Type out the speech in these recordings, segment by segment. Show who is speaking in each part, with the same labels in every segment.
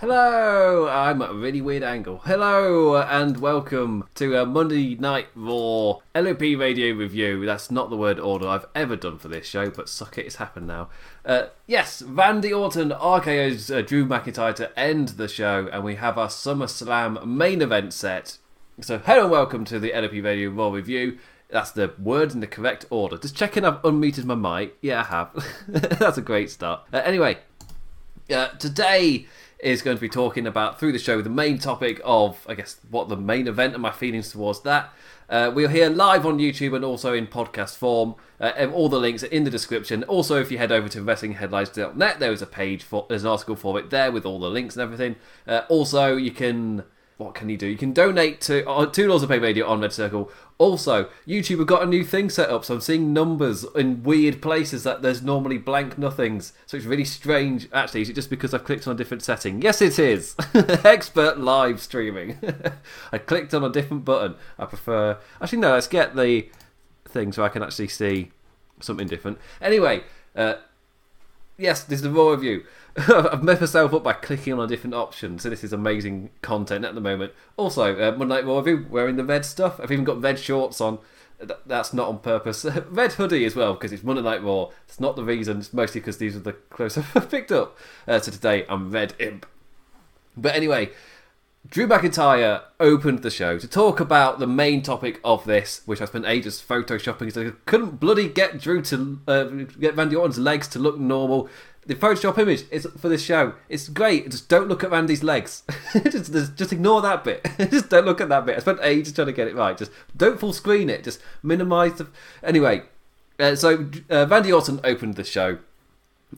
Speaker 1: Hello, I'm at a really weird angle. Hello, and welcome to a Monday Night Raw LOP radio review. That's not the word order I've ever done for this show, but suck it, it's happened now. Uh, yes, Randy Orton RKO's uh, Drew McIntyre to end the show, and we have our SummerSlam main event set. So, hello and welcome to the LOP radio Raw review. That's the word in the correct order. Just checking I've unmuted my mic. Yeah, I have. That's a great start. Uh, anyway, uh, today is going to be talking about through the show the main topic of, I guess, what the main event and my feelings towards that. Uh, we're here live on YouTube and also in podcast form. Uh, all the links are in the description. Also, if you head over to WrestlingHeadlines.net, there is a page for there's an article for it there with all the links and everything. Uh, also, you can what can you do? You can donate to uh, two dollars a pay radio on Red Circle. Also, YouTube have got a new thing set up, so I'm seeing numbers in weird places that there's normally blank nothings. So it's really strange. Actually, is it just because I've clicked on a different setting? Yes, it is. Expert live streaming. I clicked on a different button. I prefer. Actually, no. Let's get the thing so I can actually see something different. Anyway, uh, yes, this is the raw review. I've messed myself up by clicking on a different option, so this is amazing content at the moment. Also, uh, Monday Night Raw review, wearing the red stuff. I've even got red shorts on. That's not on purpose. red hoodie as well, because it's Monday Night Raw. It's not the reason, it's mostly because these are the clothes I've picked up. Uh, so today, I'm Red Imp. But anyway, Drew McIntyre opened the show to talk about the main topic of this, which I spent ages photoshopping because I couldn't bloody get Drew to uh, get Randy Orton's legs to look normal. The Photoshop image is for this show. It's great. Just don't look at Randy's legs. just, just, just ignore that bit. just don't look at that bit. I spent ages trying to get it right. Just don't full screen it. Just minimise the. Anyway, uh, so uh, Randy Orton opened the show,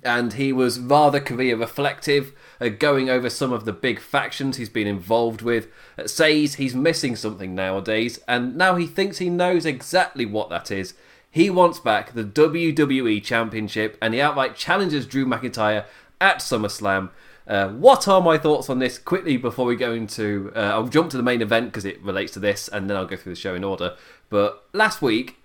Speaker 1: and he was rather career reflective, uh, going over some of the big factions he's been involved with. Uh, says he's missing something nowadays, and now he thinks he knows exactly what that is. He wants back the WWE Championship and he outright challenges Drew McIntyre at SummerSlam. Uh, what are my thoughts on this quickly before we go into. Uh, I'll jump to the main event because it relates to this and then I'll go through the show in order. But last week,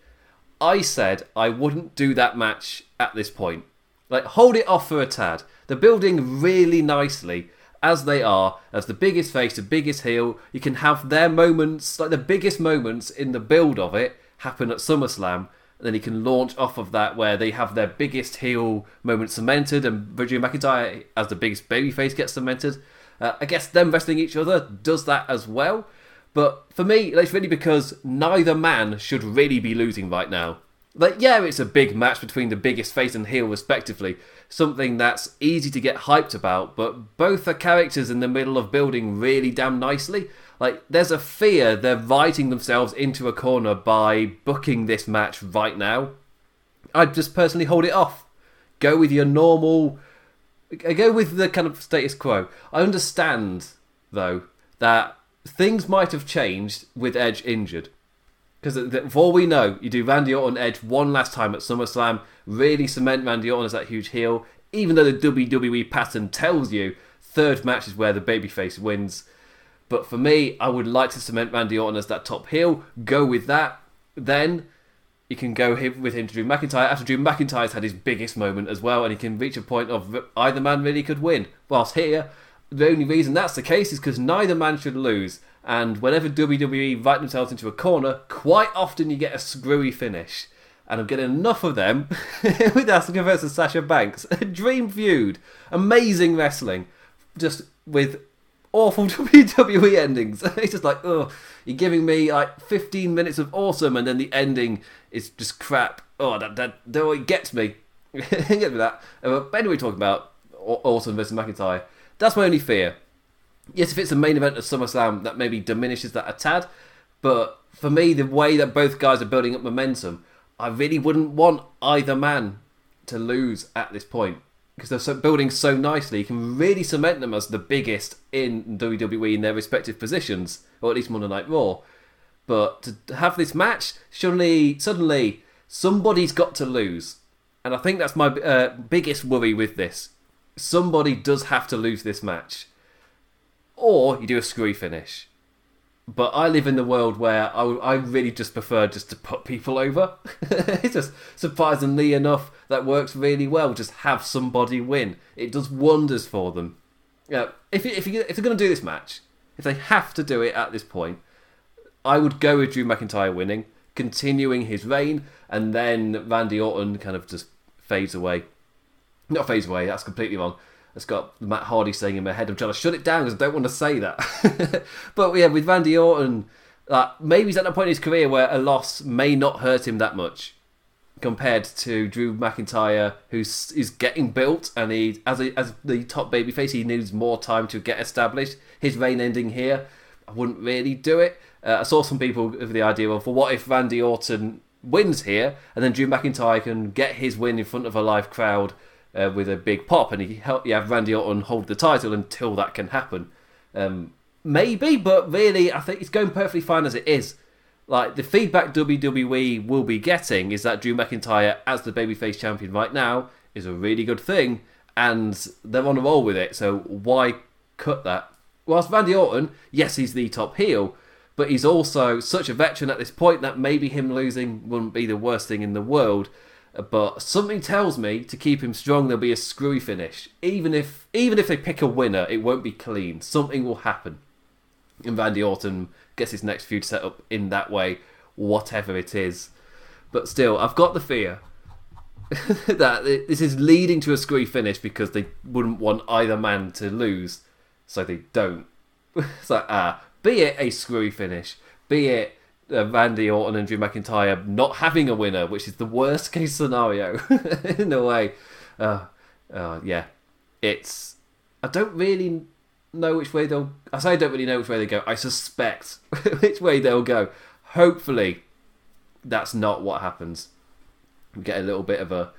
Speaker 1: I said I wouldn't do that match at this point. Like, hold it off for a tad. They're building really nicely as they are, as the biggest face, the biggest heel. You can have their moments, like the biggest moments in the build of it, happen at SummerSlam and then he can launch off of that where they have their biggest heel moment cemented and Drew McIntyre as the biggest babyface gets cemented. Uh, I guess them wrestling each other does that as well. But for me, it's really because neither man should really be losing right now. Like, yeah, it's a big match between the biggest face and heel, respectively. Something that's easy to get hyped about, but both are characters in the middle of building really damn nicely. Like, there's a fear they're writing themselves into a corner by booking this match right now. I'd just personally hold it off. Go with your normal. Uh, go with the kind of status quo. I understand, though, that things might have changed with Edge injured. Because for all we know, you do Randy Orton Edge one last time at SummerSlam, really cement Randy Orton as that huge heel, even though the WWE pattern tells you third match is where the babyface wins. But for me, I would like to cement Randy Orton as that top heel. Go with that. Then you can go with him to Drew McIntyre after Drew McIntyre's had his biggest moment as well, and he can reach a point of either man really could win. Whilst here, the only reason that's the case is because neither man should lose. And whenever WWE write themselves into a corner, quite often you get a screwy finish. And I'm getting enough of them with Asuka versus Sasha Banks. A dream feud. Amazing wrestling. Just with awful WWE endings. it's just like, oh, you're giving me like 15 minutes of awesome, and then the ending is just crap. Oh, that that, that gets me. gets me that. Uh, but anyway, talking about Orton versus McIntyre, that's my only fear. Yes, if it's the main event of SummerSlam, that maybe diminishes that a tad. But for me, the way that both guys are building up momentum, I really wouldn't want either man to lose at this point because they're so, building so nicely, you can really cement them as the biggest in WWE in their respective positions, or at least Monday Night Raw. But to have this match, suddenly, suddenly, somebody's got to lose, and I think that's my uh, biggest worry with this. Somebody does have to lose this match, or you do a screwy finish. But I live in the world where I, I really just prefer just to put people over. it's just surprisingly enough that works really well. Just have somebody win. It does wonders for them. Yeah, if if, you, if they're going to do this match, if they have to do it at this point, I would go with Drew McIntyre winning, continuing his reign, and then Randy Orton kind of just fades away. Not fades away. That's completely wrong. It's got Matt Hardy saying in my head. I'm trying to shut it down because I don't want to say that. but yeah, with Randy Orton, like maybe he's at a point in his career where a loss may not hurt him that much compared to Drew McIntyre, who's is getting built, and he as a, as the top babyface, he needs more time to get established. His reign ending here, I wouldn't really do it. Uh, I saw some people with the idea of, well, what if Randy Orton wins here, and then Drew McIntyre can get his win in front of a live crowd uh, with a big pop, and he help you have Randy Orton hold the title until that can happen. Um, maybe, but really, I think it's going perfectly fine as it is. Like the feedback WWE will be getting is that Drew McIntyre as the babyface champion right now is a really good thing, and they're on a roll with it. So why cut that? Whilst Randy Orton, yes, he's the top heel, but he's also such a veteran at this point that maybe him losing wouldn't be the worst thing in the world. But something tells me to keep him strong, there'll be a screwy finish. Even if even if they pick a winner, it won't be clean. Something will happen, and Randy Orton gets his next feud set up in that way, whatever it is. But still, I've got the fear that this is leading to a screwy finish because they wouldn't want either man to lose, so they don't. it's like ah, be it a screwy finish, be it uh, Randy Orton and Drew McIntyre not having a winner, which is the worst case scenario in a way. Uh, uh, yeah, it's. I don't really know which way they'll. I say I don't really know which way they go. I suspect which way they'll go. Hopefully, that's not what happens. We get a little bit of a.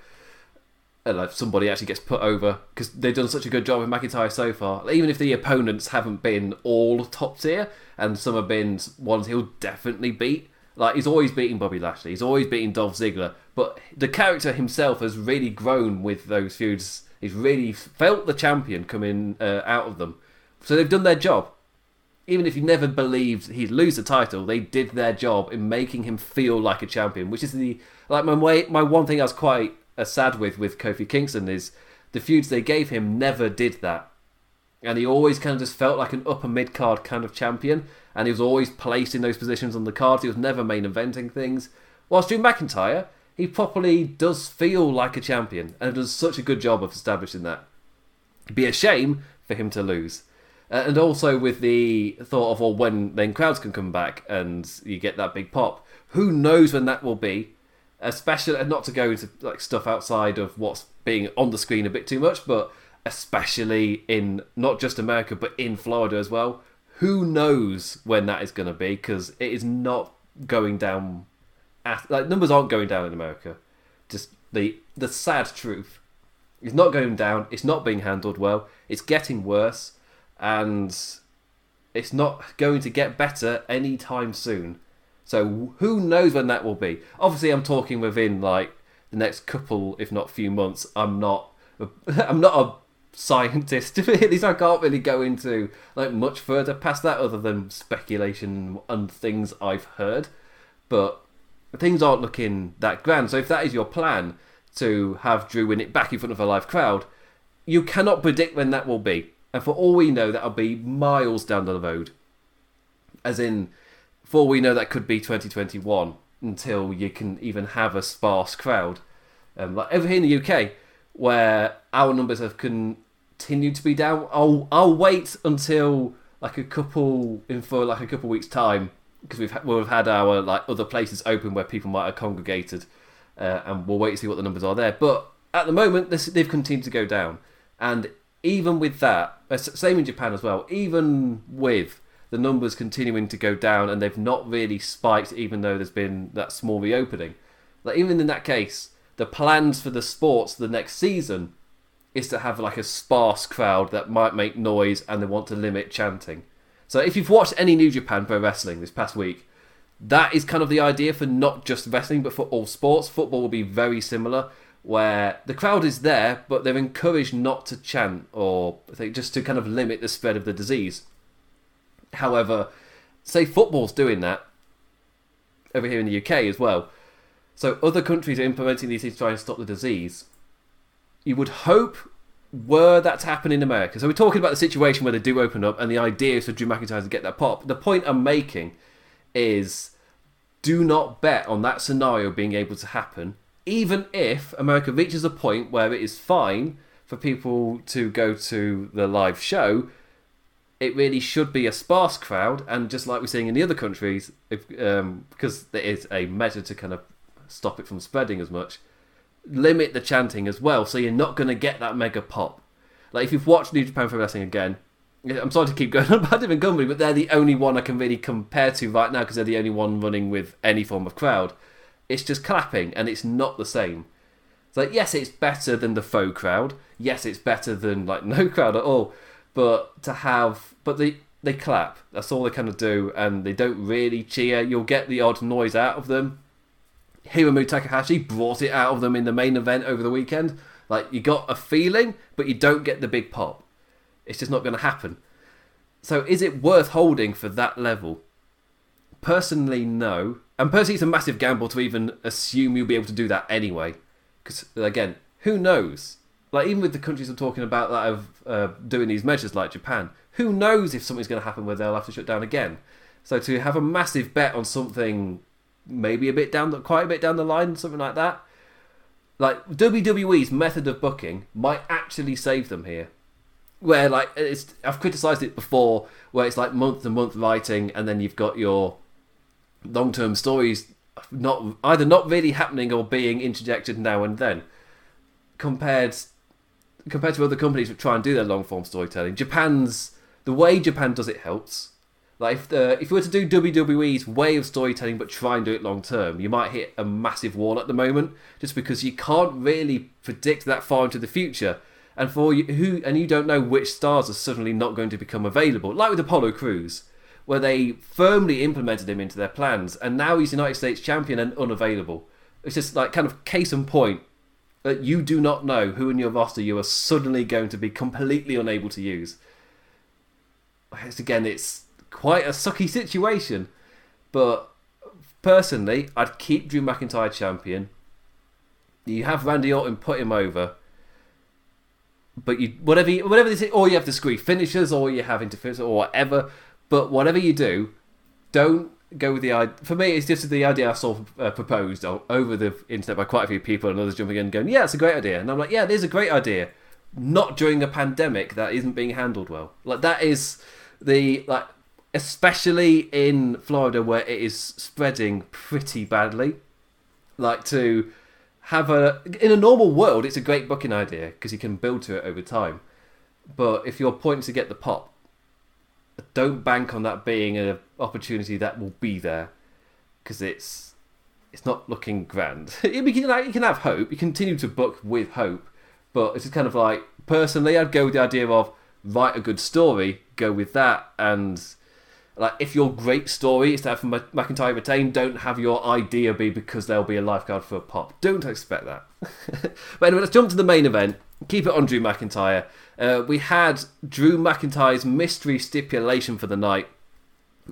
Speaker 1: Like somebody actually gets put over because they've done such a good job with McIntyre so far. Even if the opponents haven't been all top tier, and some have been ones he'll definitely beat. Like he's always beating Bobby Lashley, he's always beating Dolph Ziggler, but the character himself has really grown with those feuds. He's really felt the champion coming uh, out of them. So they've done their job. Even if you never believed he'd lose the title, they did their job in making him feel like a champion. Which is the like my way, my one thing I was quite uh, sad with with Kofi Kingston is the feuds they gave him never did that, and he always kind of just felt like an upper mid card kind of champion, and he was always placed in those positions on the cards. He was never main eventing things. Whilst Drew McIntyre, he properly does feel like a champion and does such a good job of establishing that. It'd be a shame for him to lose. Uh, and also with the thought of, well, when then crowds can come back and you get that big pop. Who knows when that will be? Especially, not to go into like stuff outside of what's being on the screen a bit too much, but especially in not just America but in Florida as well. Who knows when that is going to be? Because it is not going down. At, like numbers aren't going down in America. Just the the sad truth. It's not going down. It's not being handled well. It's getting worse and it's not going to get better anytime soon. So who knows when that will be? Obviously, I'm talking within like the next couple, if not few months. I'm not. I'm not a scientist. At least I can't really go into like much further past that, other than speculation and things I've heard. But things aren't looking that grand. So if that is your plan to have Drew win it back in front of a live crowd, you cannot predict when that will be. And for all we know, that'll be miles down the road. As in, for we know, that could be 2021 until you can even have a sparse crowd. Um, like over here in the UK, where our numbers have continued to be down, I'll I'll wait until like a couple in for like a couple weeks time because we've we've had our like other places open where people might have congregated, uh, and we'll wait to see what the numbers are there. But at the moment, this, they've continued to go down, and even with that, uh, same in Japan as well, even with the numbers continuing to go down and they've not really spiked, even though there's been that small reopening. Like even in that case, the plans for the sports the next season is to have like a sparse crowd that might make noise and they want to limit chanting. So if you've watched any New Japan Pro Wrestling this past week, that is kind of the idea for not just wrestling but for all sports. Football will be very similar where the crowd is there, but they're encouraged not to chant or just to kind of limit the spread of the disease. However, say football's doing that over here in the UK as well. So other countries are implementing these things to try and stop the disease. You would hope were that to happen in America, so we're talking about the situation where they do open up, and the idea is for Drew McIntyre to get that pop. The point I'm making is do not bet on that scenario being able to happen, even if America reaches a point where it is fine for people to go to the live show. It really should be a sparse crowd, and just like we're seeing in the other countries, if, um, because there is a measure to kind of stop it from spreading as much, limit the chanting as well, so you're not going to get that mega pop. Like if you've watched New Japan Pro Wrestling again, I'm sorry to keep going on about different company, but they're the only one I can really compare to right now because they're the only one running with any form of crowd. It's just clapping, and it's not the same. It's like yes, it's better than the faux crowd. Yes, it's better than like no crowd at all. But to have, but they they clap. That's all they kind of do, and they don't really cheer. You'll get the odd noise out of them. Hiromu Takahashi brought it out of them in the main event over the weekend. Like you got a feeling, but you don't get the big pop. It's just not going to happen. So is it worth holding for that level? Personally, no. And personally, it's a massive gamble to even assume you'll be able to do that anyway. Because again, who knows? Like even with the countries I'm talking about that are uh, doing these measures, like Japan, who knows if something's going to happen where they'll have to shut down again? So to have a massive bet on something, maybe a bit down, the, quite a bit down the line, something like that, like WWE's method of booking might actually save them here where like it's I've criticized it before where it's like month to month writing and then you've got your long term stories not either not really happening or being interjected now and then compared compared to other companies that try and do their long form storytelling Japan's the way Japan does it helps. Like if the if you were to do WWE's way of storytelling but try and do it long term you might hit a massive wall at the moment just because you can't really predict that far into the future. And for you, who and you don't know which stars are suddenly not going to become available, like with Apollo Crews, where they firmly implemented him into their plans, and now he's United States champion and unavailable. It's just like kind of case in point that you do not know who in your roster you are suddenly going to be completely unable to use. It's, again, it's quite a sucky situation, but personally, I'd keep Drew McIntyre champion. You have Randy Orton put him over but you whatever you, whatever this is, or you have discrete finishers, or you have interference, or whatever. But whatever you do, don't go with the idea. For me, it's just the idea I saw uh, proposed over the internet by quite a few people, and others jumping in going, "Yeah, it's a great idea." And I'm like, "Yeah, it is a great idea." Not during a pandemic that isn't being handled well. Like that is the like, especially in Florida where it is spreading pretty badly. Like to have a in a normal world, it's a great booking idea because you can build to it over time. But if you're pointing to get the pop, don't bank on that being an opportunity that will be there because it's it's not looking grand. you can you can have hope. You continue to book with hope, but it's kind of like personally, I'd go with the idea of write a good story, go with that, and like if your great story is to have McIntyre retain, don't have your idea be because there'll be a lifeguard for a pop. Don't expect that. but anyway, let's jump to the main event. Keep it on Drew McIntyre. Uh, we had Drew McIntyre's mystery stipulation for the night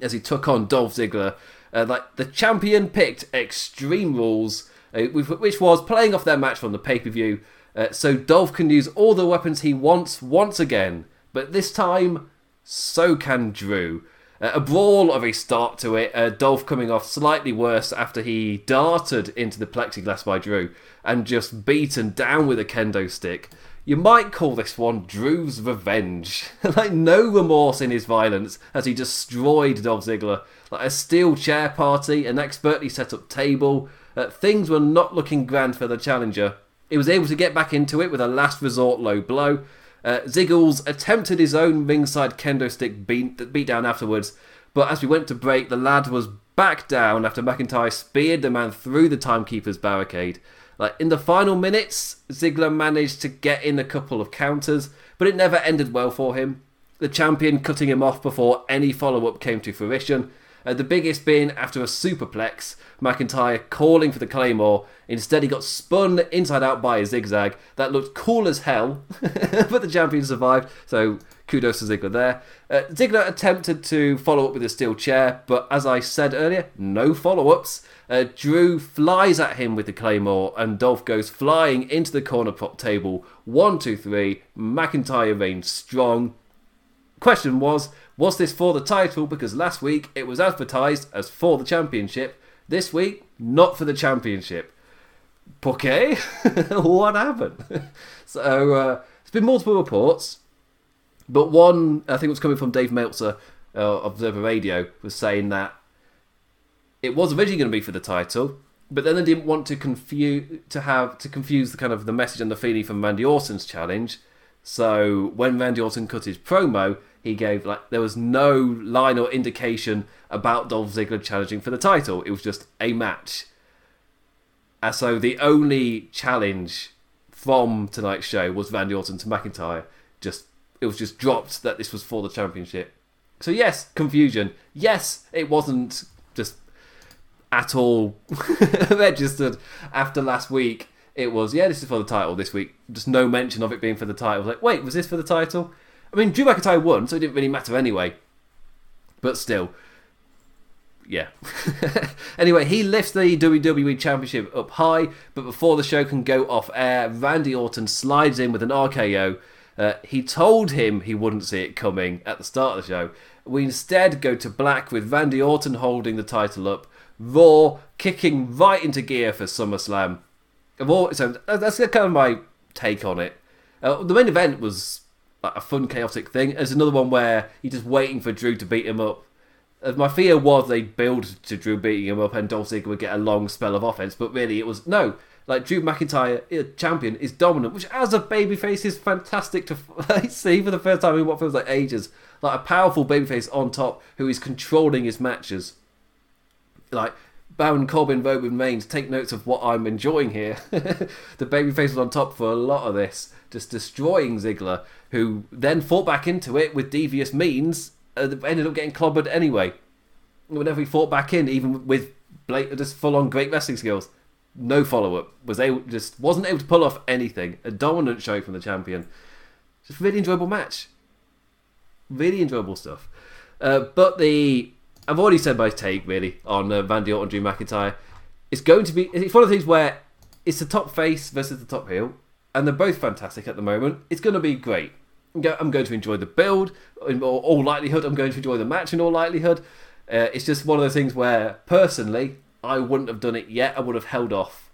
Speaker 1: as he took on Dolph Ziggler. Uh, like the champion picked Extreme Rules, uh, which was playing off their match from the pay per view, uh, so Dolph can use all the weapons he wants once again. But this time, so can Drew. Uh, a brawl of a start to it. Uh, Dolph coming off slightly worse after he darted into the plexiglass by Drew and just beaten down with a kendo stick. You might call this one Drew's revenge. like no remorse in his violence as he destroyed Dolph Ziggler. Like a steel chair party, an expertly set up table. Uh, things were not looking grand for the challenger. He was able to get back into it with a last resort low blow, uh, Ziggles attempted his own ringside kendo stick beat, beat down afterwards, but as we went to break, the lad was back down after McIntyre speared the man through the timekeeper's barricade. Like in the final minutes, Ziggler managed to get in a couple of counters, but it never ended well for him. The champion cutting him off before any follow up came to fruition. Uh, the biggest being after a superplex, McIntyre calling for the Claymore. Instead, he got spun inside out by a zigzag that looked cool as hell, but the champion survived. So kudos to Ziggler there. Uh, Ziggler attempted to follow up with a steel chair, but as I said earlier, no follow ups. Uh, Drew flies at him with the claymore, and Dolph goes flying into the corner prop table. One, two, three. McIntyre reigns strong. Question was, was this for the title? Because last week it was advertised as for the championship. This week, not for the championship. Okay, what happened? so uh, there's been multiple reports, but one I think it was coming from Dave Meltzer, uh, Observer Radio, was saying that it was originally going to be for the title, but then they didn't want to confuse to have to confuse the kind of the message and the feeling from Randy Orton's challenge. So when Randy Orton cut his promo, he gave like there was no line or indication about Dolph Ziggler challenging for the title. It was just a match. And so the only challenge from tonight's show was Randy Orton to McIntyre. Just it was just dropped that this was for the championship. So yes, confusion. Yes, it wasn't just at all registered after last week. It was yeah, this is for the title this week. Just no mention of it being for the title. Like wait, was this for the title? I mean, Drew McIntyre won, so it didn't really matter anyway. But still, yeah. anyway, he lifts the WWE Championship up high, but before the show can go off air, Randy Orton slides in with an RKO. Uh, he told him he wouldn't see it coming at the start of the show. We instead go to black with Randy Orton holding the title up, Raw kicking right into gear for SummerSlam. Raw, so that's kind of my take on it. Uh, the main event was a fun, chaotic thing. There's another one where he's just waiting for Drew to beat him up uh, my fear was they'd build to Drew beating him up and Dolph Ziggler would get a long spell of offense, but really it was no. Like Drew McIntyre, champion, is dominant, which as a babyface is fantastic to see for the first time in what feels like ages. Like a powerful babyface on top who is controlling his matches. Like Baron Corbin, Roman Reigns, take notes of what I'm enjoying here. the babyface was on top for a lot of this, just destroying Ziggler, who then fought back into it with devious means uh, ended up getting clobbered anyway. Whenever he fought back in, even with just full on great wrestling skills, no follow up. Was able just wasn't able to pull off anything. A dominant show from the champion. Just really enjoyable match. Really enjoyable stuff. Uh, but the I've already said my take really on uh, Randy Orton Drew McIntyre. It's going to be it's one of the things where it's the top face versus the top heel, and they're both fantastic at the moment. It's going to be great. I'm going to enjoy the build. In all likelihood, I'm going to enjoy the match. In all likelihood, uh, it's just one of those things where, personally, I wouldn't have done it yet. I would have held off.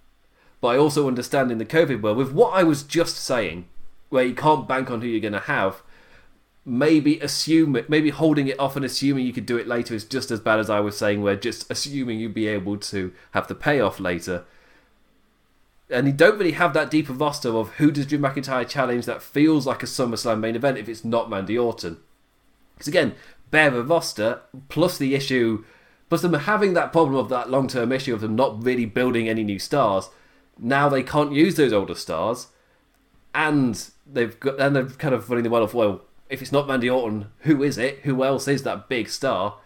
Speaker 1: But I also understand in the COVID world, with what I was just saying, where you can't bank on who you're going to have, maybe assume it, maybe holding it off and assuming you could do it later is just as bad as I was saying, where just assuming you'd be able to have the payoff later and you don't really have that deeper roster of who does Drew McIntyre challenge that feels like a SummerSlam main event if it's not Mandy Orton. Because again, bare roster plus the issue, plus them having that problem of that long term issue of them not really building any new stars. Now they can't use those older stars, and they've got and they're kind of running the well of well, if it's not Randy Orton, who is it? Who else is that big star?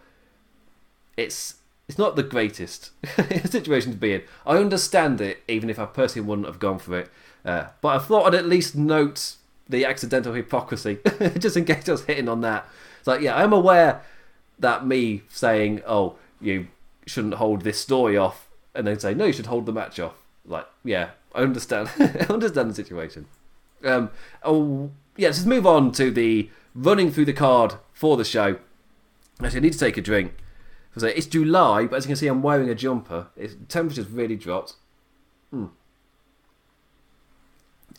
Speaker 1: It's it's not the greatest situation to be in. I understand it, even if I personally wouldn't have gone for it. Uh, but I thought I'd at least note the accidental hypocrisy, just in case I was hitting on that. It's like, yeah, I'm aware that me saying, "Oh, you shouldn't hold this story off," and they'd say, "No, you should hold the match off." Like, yeah, I understand. I understand the situation. Um, oh, yeah. Let's move on to the running through the card for the show. Actually, I need to take a drink. Because it's July, but as you can see, I'm wearing a jumper. It's, temperature's really dropped. Hmm.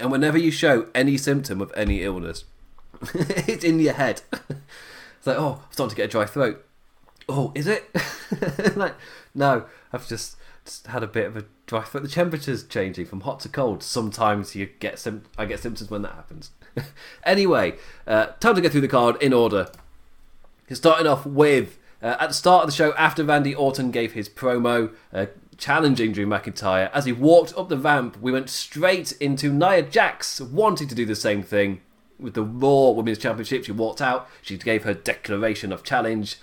Speaker 1: And whenever you show any symptom of any illness, it's in your head. it's like, oh, I'm starting to get a dry throat. Oh, is it? like, no, I've just, just had a bit of a dry throat. The temperature's changing from hot to cold. Sometimes you get sim- I get symptoms when that happens. anyway, uh, time to get through the card in order. Starting off with uh, at the start of the show, after Randy Orton gave his promo uh, challenging Drew McIntyre, as he walked up the ramp, we went straight into Nia Jax wanting to do the same thing. With the Raw Women's Championship, she walked out, she gave her declaration of challenge,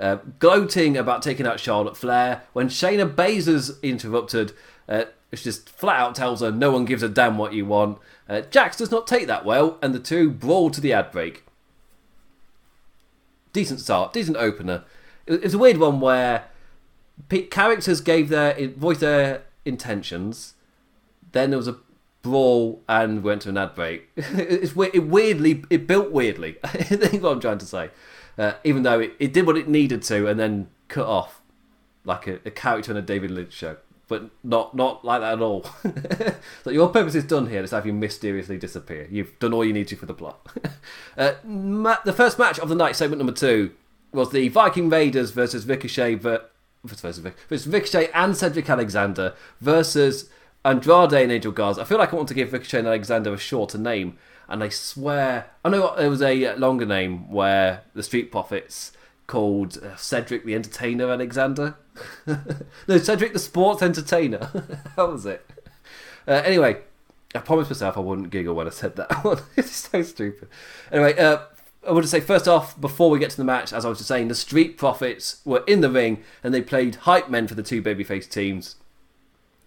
Speaker 1: uh, gloating about taking out Charlotte Flair. When Shayna Baszler's interrupted, uh, just flat out tells her no one gives a damn what you want. Uh, Jax does not take that well, and the two brawl to the ad break. decent start, decent opener. It, was a weird one where characters gave their voiced their intentions. Then there was a brawl and went to an ad break. it's it weirdly it built weirdly. I think what I'm trying to say. Uh, even though it, it did what it needed to and then cut off like a, a character in a David Lynch show but not not like that at all. so your purpose is done here. Let's have you mysteriously disappear. You've done all you need to for the plot. uh, ma- the first match of the night, segment number two, was the Viking Raiders versus Ricochet ver- versus, versus Ricochet and Cedric Alexander versus Andrade and Angel Garza. I feel like I want to give Ricochet and Alexander a shorter name, and I swear I know there was a longer name where the Street Profits called uh, Cedric the Entertainer Alexander. no, Cedric the Sports Entertainer. How was it? Uh, anyway, I promised myself I wouldn't giggle when I said that it's so stupid. Anyway, uh, I want to say first off, before we get to the match, as I was just saying, the Street Profits were in the ring and they played hype men for the two babyface teams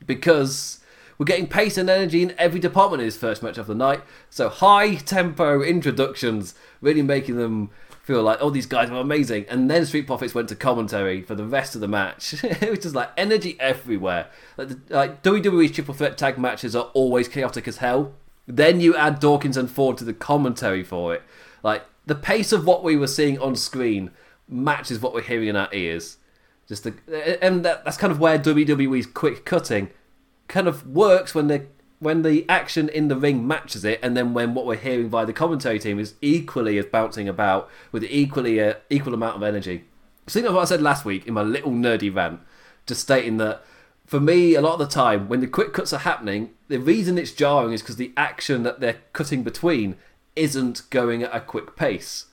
Speaker 1: because we're getting pace and energy in every department in this first match of the night. So high tempo introductions, really making them feel like, oh, these guys are amazing. And then Street Profits went to commentary for the rest of the match. it was just like energy everywhere. Like, the, like WWE's triple threat tag matches are always chaotic as hell. Then you add Dawkins and Ford to the commentary for it. Like the pace of what we were seeing on screen matches what we're hearing in our ears. Just the, and that, that's kind of where WWE's quick cutting kind of works when they when the action in the ring matches it, and then when what we're hearing by the commentary team is equally as bouncing about with equally a equal amount of energy. Think of what I said last week in my little nerdy rant, just stating that for me, a lot of the time when the quick cuts are happening, the reason it's jarring is because the action that they're cutting between isn't going at a quick pace.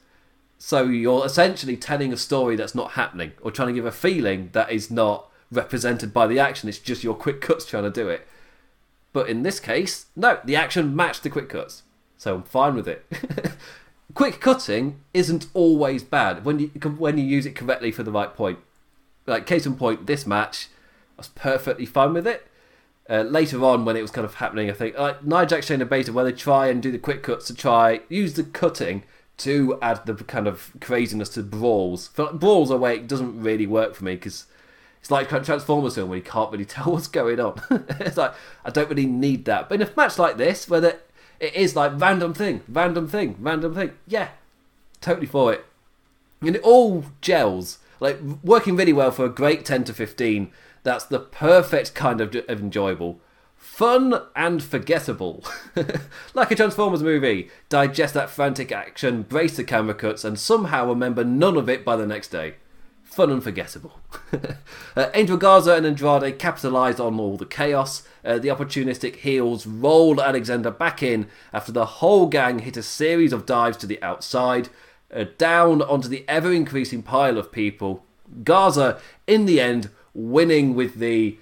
Speaker 1: So you're essentially telling a story that's not happening, or trying to give a feeling that is not represented by the action. It's just your quick cuts trying to do it. But in this case, no, the action matched the quick cuts. So I'm fine with it. quick cutting isn't always bad when you when you use it correctly for the right point. Like case in point, this match, I was perfectly fine with it. Uh, later on, when it was kind of happening, I think like Nia Jax, Shayna Baszler, where they try and do the quick cuts to try use the cutting to add the kind of craziness to brawls. For like, brawls, away it doesn't really work for me because it's like a Transformers film where you can't really tell what's going on. it's like I don't really need that. But in a match like this, where the, it is like random thing, random thing, random thing, yeah, totally for it. And it all gels, like working really well for a great ten to fifteen. That's the perfect kind of, of enjoyable. Fun and forgettable. like a Transformers movie. Digest that frantic action, brace the camera cuts, and somehow remember none of it by the next day fun and forgettable. uh, Angel Garza and Andrade capitalised on all the chaos. Uh, the opportunistic heels rolled Alexander back in after the whole gang hit a series of dives to the outside, uh, down onto the ever increasing pile of people. Garza, in the end, winning with the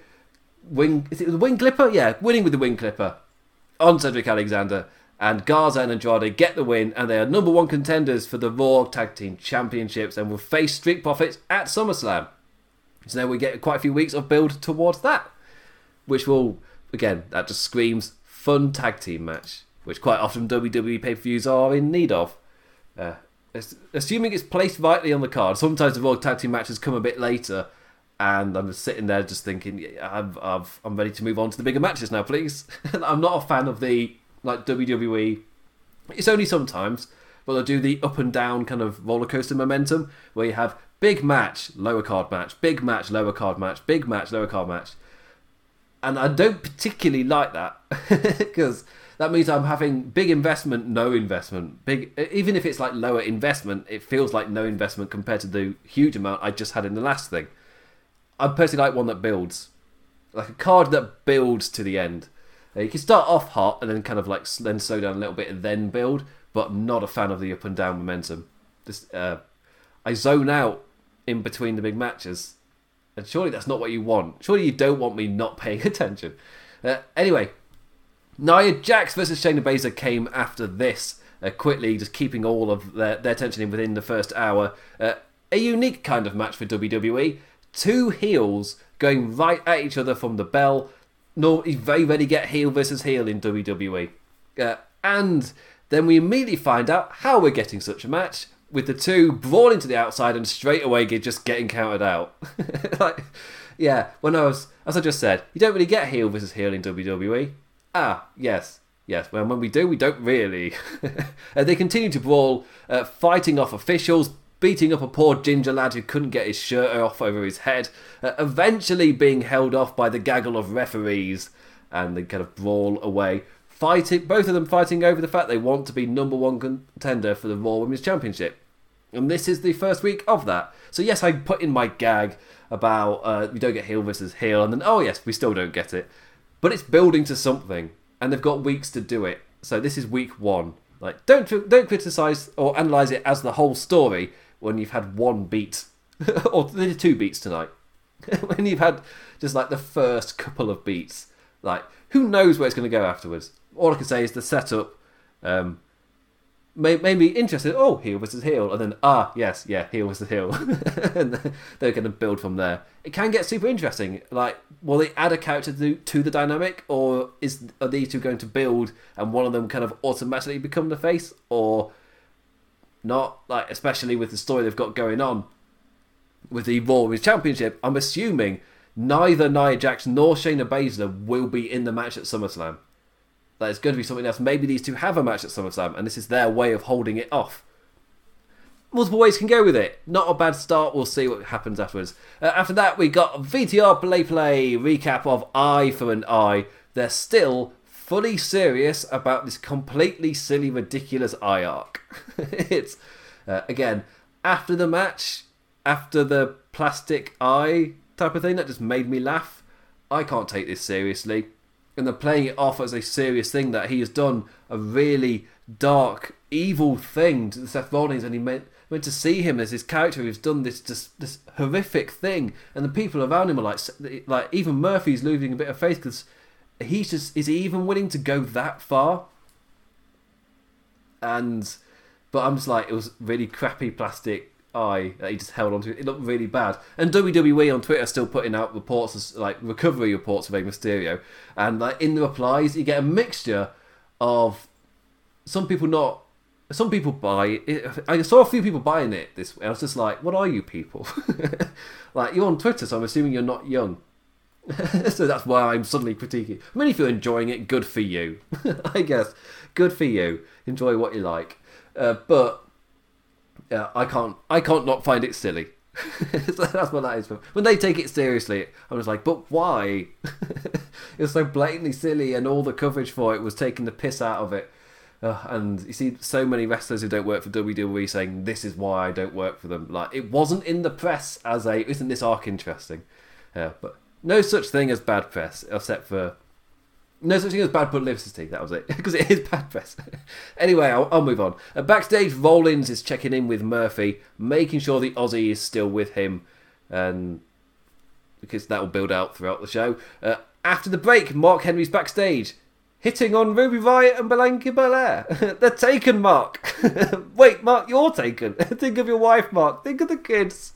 Speaker 1: wing. Is it the wing clipper? Yeah, winning with the wing clipper on Cedric Alexander and Garza and Andrade get the win, and they are number one contenders for the Raw Tag Team Championships and will face Street Profits at SummerSlam. So now we get quite a few weeks of build towards that, which will, again, that just screams fun tag team match, which quite often WWE pay per views are in need of. Uh, assuming it's placed rightly on the card, sometimes the Raw Tag Team matches come a bit later, and I'm just sitting there just thinking, i am ready to move on to the bigger matches now, please. I'm not a fan of the like WWE. It's only sometimes, but they'll do the up and down kind of roller coaster momentum where you have big match, lower card match, big match, lower card match, big match, lower card match. And I don't particularly like that because that means I'm having big investment, no investment. Big, even if it's like lower investment, it feels like no investment compared to the huge amount I just had in the last thing. I personally like one that builds, like a card that builds to the end. Uh, you can start off hot and then kind of like then slow down a little bit and then build, but not a fan of the up and down momentum. This, uh, I zone out in between the big matches, and surely that's not what you want. Surely you don't want me not paying attention. Uh, anyway, Nia Jax versus Shayna Baszler came after this. Uh, quickly, just keeping all of their, their attention in within the first hour. Uh, a unique kind of match for WWE. Two heels going right at each other from the bell no, you very rarely get heel versus heel in WWE. Uh, and then we immediately find out how we're getting such a match with the two brawling to the outside and straight away just getting counted out. like, yeah, when I was, as I just said, you don't really get heel versus heel in WWE. Ah, yes, yes. Well, when we do, we don't really. uh, they continue to brawl, uh, fighting off officials, beating up a poor ginger lad who couldn't get his shirt off over his head, uh, eventually being held off by the gaggle of referees, and they kind of brawl away. Fighting, both of them fighting over the fact they want to be number one contender for the Raw Women's Championship. And this is the first week of that. So, yes, I put in my gag about uh, we don't get heel versus heel, and then, oh, yes, we still don't get it. But it's building to something, and they've got weeks to do it. So, this is week one. Like, don't don't criticize or analyze it as the whole story when you've had one beat or two beats tonight. when you've had just like the first couple of beats, like who knows where it's going to go afterwards? All I can say is the setup um, made, made me interested. Oh, heel versus heel, and then ah, yes, yeah, heel versus heel, and they're going to build from there. It can get super interesting. Like, will they add a character to, to the dynamic, or is are these two going to build and one of them kind of automatically become the face, or not like especially with the story they've got going on with the Raw Women's Championship. I'm assuming neither Nia Jax nor Shayna Baszler will be in the match at SummerSlam. That it's going to be something else. Maybe these two have a match at SummerSlam, and this is their way of holding it off. Multiple ways can go with it. Not a bad start. We'll see what happens afterwards. Uh, after that, we got VTR Play Play recap of Eye for an Eye. They're still fully serious about this completely silly, ridiculous eye arc. it's uh, again after the match, after the plastic eye type of thing that just made me laugh. I can't take this seriously, and they're playing it off as a serious thing that he has done a really dark, evil thing to the Seth Rollins, and he meant went to see him as his character who's done this just this horrific thing, and the people around him are like, like even Murphy's losing a bit of faith because he's just is he even willing to go that far? And but I'm just like it was really crappy plastic eye that he just held onto. It It looked really bad. And WWE on Twitter still putting out reports like recovery reports of a Mysterio, and like in the replies you get a mixture of some people not. Some people buy it. I saw a few people buying it this way. I was just like, "What are you people?" like you're on Twitter, so I'm assuming you're not young. so that's why I'm suddenly critiquing. I mean, if you're enjoying it, good for you. I guess. Good for you. Enjoy what you like. Uh, but yeah, I can't. I can't not find it silly. so that's what that is. For. When they take it seriously, I was like, but why? it was so blatantly silly, and all the coverage for it was taking the piss out of it. Uh, and you see so many wrestlers who don't work for WWE saying this is why I don't work for them. Like it wasn't in the press as a isn't this arc interesting? Yeah, but no such thing as bad press, except for no such thing as bad publicity. That was it, because it is bad press. anyway, I'll, I'll, move on. Uh, backstage, Rollins is checking in with Murphy, making sure the Aussie is still with him, and because that will build out throughout the show. Uh, after the break, Mark Henry's backstage, hitting on Ruby Riott and Bianca Belair. They're taken, Mark. Wait, Mark, you're taken. Think of your wife, Mark. Think of the kids.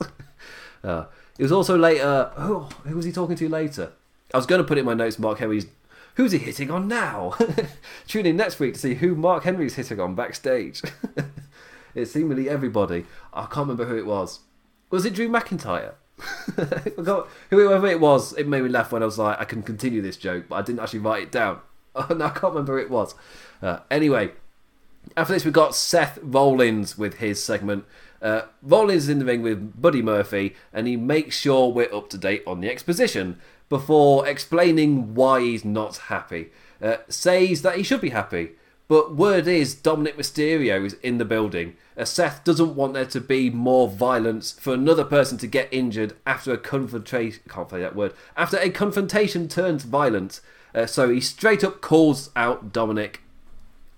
Speaker 1: Uh, it was also later. Oh, who was he talking to later? I was going to put it in my notes. Mark Henry's. Who's he hitting on now? Tune in next week to see who Mark Henry's hitting on backstage. it's seemingly everybody. I can't remember who it was. Was it Drew McIntyre? Whoever it was, it made me laugh when I was like, I can continue this joke, but I didn't actually write it down. Oh, no, I can't remember who it was. Uh, anyway, after this, we've got Seth Rollins with his segment uh, Rollins is in the ring with Buddy Murphy, and he makes sure we're up to date on the exposition before explaining why he's not happy. Uh, says that he should be happy, but word is Dominik Mysterio is in the building. Uh, Seth doesn't want there to be more violence for another person to get injured after a confrontation. Can't say that word. After a confrontation turns violent, uh, so he straight up calls out Dominik,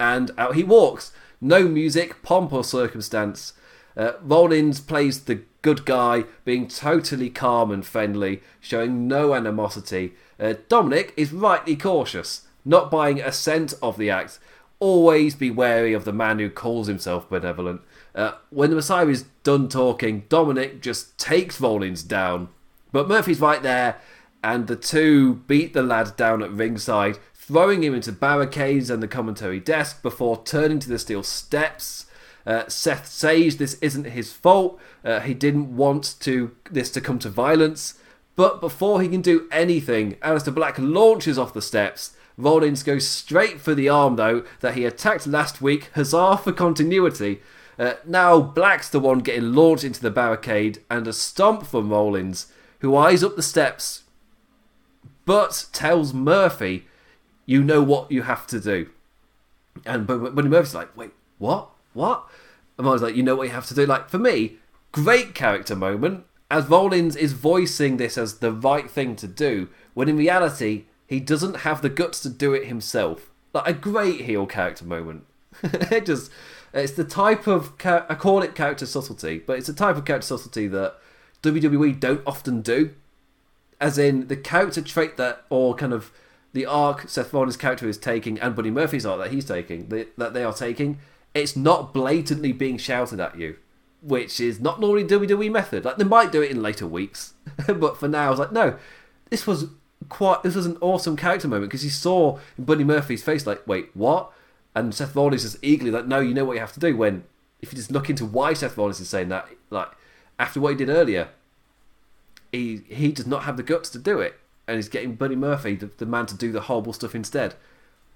Speaker 1: and out he walks. No music, pomp or circumstance. Uh, Rollins plays the good guy, being totally calm and friendly, showing no animosity. Uh, Dominik is rightly cautious, not buying a cent of the act. Always be wary of the man who calls himself benevolent. Uh, when the Messiah is done talking, Dominik just takes Rollins down. But Murphy's right there, and the two beat the lad down at ringside, throwing him into barricades and the commentary desk before turning to the steel steps Uh, Seth says this isn't his fault. Uh, he didn't want to this to come to violence. But before he can do anything, Aleister Black launches off the steps. Rollins goes straight for the arm, though, that he attacked last week. Huzzah for continuity. Uh, now Black's the one getting launched into the barricade, and a stomp from Rollins, who eyes up the steps, but tells Murphy, "You know what you have to do." And but Buddy Murphy's like, "Wait, what? What?" And I was like, "You know what you have to do." Like for me, great character moment as Rollins is voicing this as the right thing to do, when in reality he doesn't have the guts to do it himself. Like a great heel character moment. it just it's the type of I call it character subtlety, but it's a type of character subtlety that WWE don't often do. As in the character trait that, or kind of the arc Seth Rollins' character is taking, and Buddy Murphy's arc that he's taking, that they are taking, it's not blatantly being shouted at you, which is not normally WWE method. Like they might do it in later weeks, but for now, I was like, no, this was quite, this was an awesome character moment because you saw in Buddy Murphy's face, like, wait, what? And Seth Rollins is eagerly like, no, you know what you have to do. When if you just look into why Seth Rollins is saying that, like after what he did earlier, he he does not have the guts to do it, and he's getting Buddy Murphy, the, the man, to do the horrible stuff instead.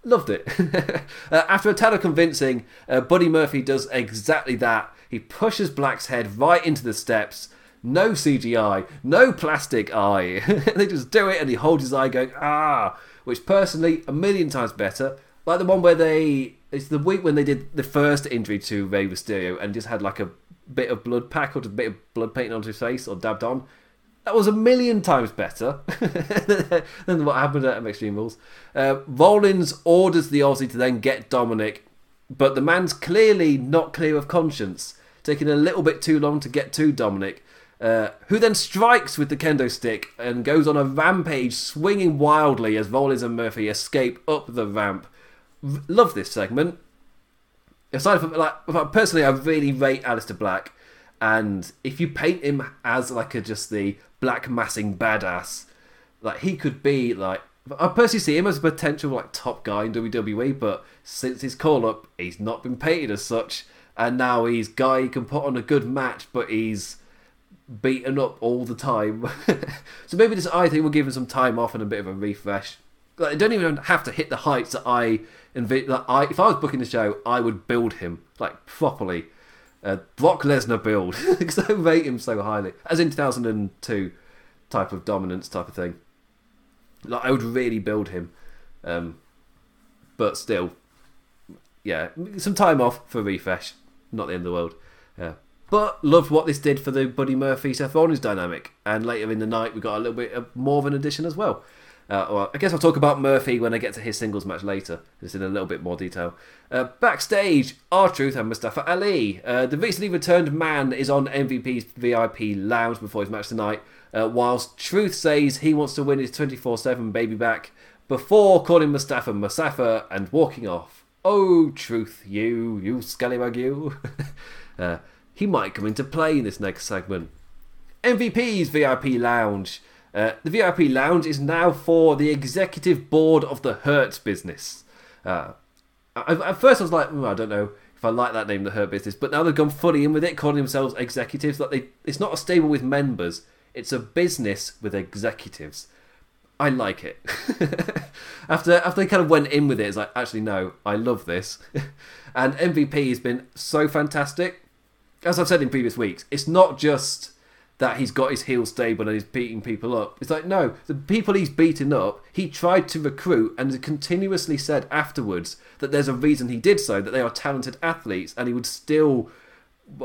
Speaker 1: Loved it. uh, after a ton of convincing, uh, Buddy Murphy does exactly that. He pushes Black's head right into the steps. No CGI, no plastic eye. they just do it, and he holds his eye, going ah, which personally a million times better. Like the one where they, it's the week when they did the first injury to Rey Mysterio and just had like a bit of blood pack or a bit of blood painted onto his face or dabbed on. That was a million times better than what happened at Extreme Rules. Uh, Rollins orders the Aussie to then get Dominik, but the man's clearly not clear of conscience, taking a little bit too long to get to Dominik, uh, who then strikes with the kendo stick and goes on a rampage, swinging wildly as Rollins and Murphy escape up the ramp. R- love this segment. Aside from like, personally, I really rate Aleister Black, and if you paint him as like a just the black massing badass. Like he could be like I personally see him as a potential like top guy in WWE, but since his call up, he's not been painted as such, and now he's guy he can put on a good match, but he's beaten up all the time. so maybe this I think will give him some time off and a bit of a refresh. Like, don't even have to hit the heights that I envi- that I if I was booking the show, I would build him like properly uh, Brock Lesnar build because I rate him so highly, as in 2002 type of dominance type of thing. Like I would really build him, um, but still, yeah, some time off for refresh. Not the end of the world. Yeah. But loved what this did for the Buddy Murphy Seth Rollins dynamic, and later in the night we got a little bit of more of an addition as well. Uh, well, I guess I'll talk about Murphy when I get to his singles match later, just in a little bit more detail. Uh, backstage, R-Truth and Mustafa Ali. Uh, the recently returned man is on MVP's VIP lounge before his match tonight, uh, whilst Truth says he wants to win his 24 7 baby back before calling Mustafa Mustafa and walking off. Oh, Truth, you, you scallywag, you. Uh, he might come into play in this next segment. MVP's VIP lounge. Uh, the VIP lounge is now for the executive board of the Hurt business. Uh, at first, I was like, oh, I don't know if I like that name, the Hurt business, but now they've gone fully in with it, calling themselves executives. Like they, it's not a stable with members; it's a business with executives. I like it. after after they kind of went in with it, it's like actually no, I love this. and MVP has been so fantastic. As I've said in previous weeks, it's not just that he's got his heel stable and he's beating people up. It's like, no, the people he's beating up, he tried to recruit and continuously said afterwards that there's a reason he did so, that they are talented athletes, and he would still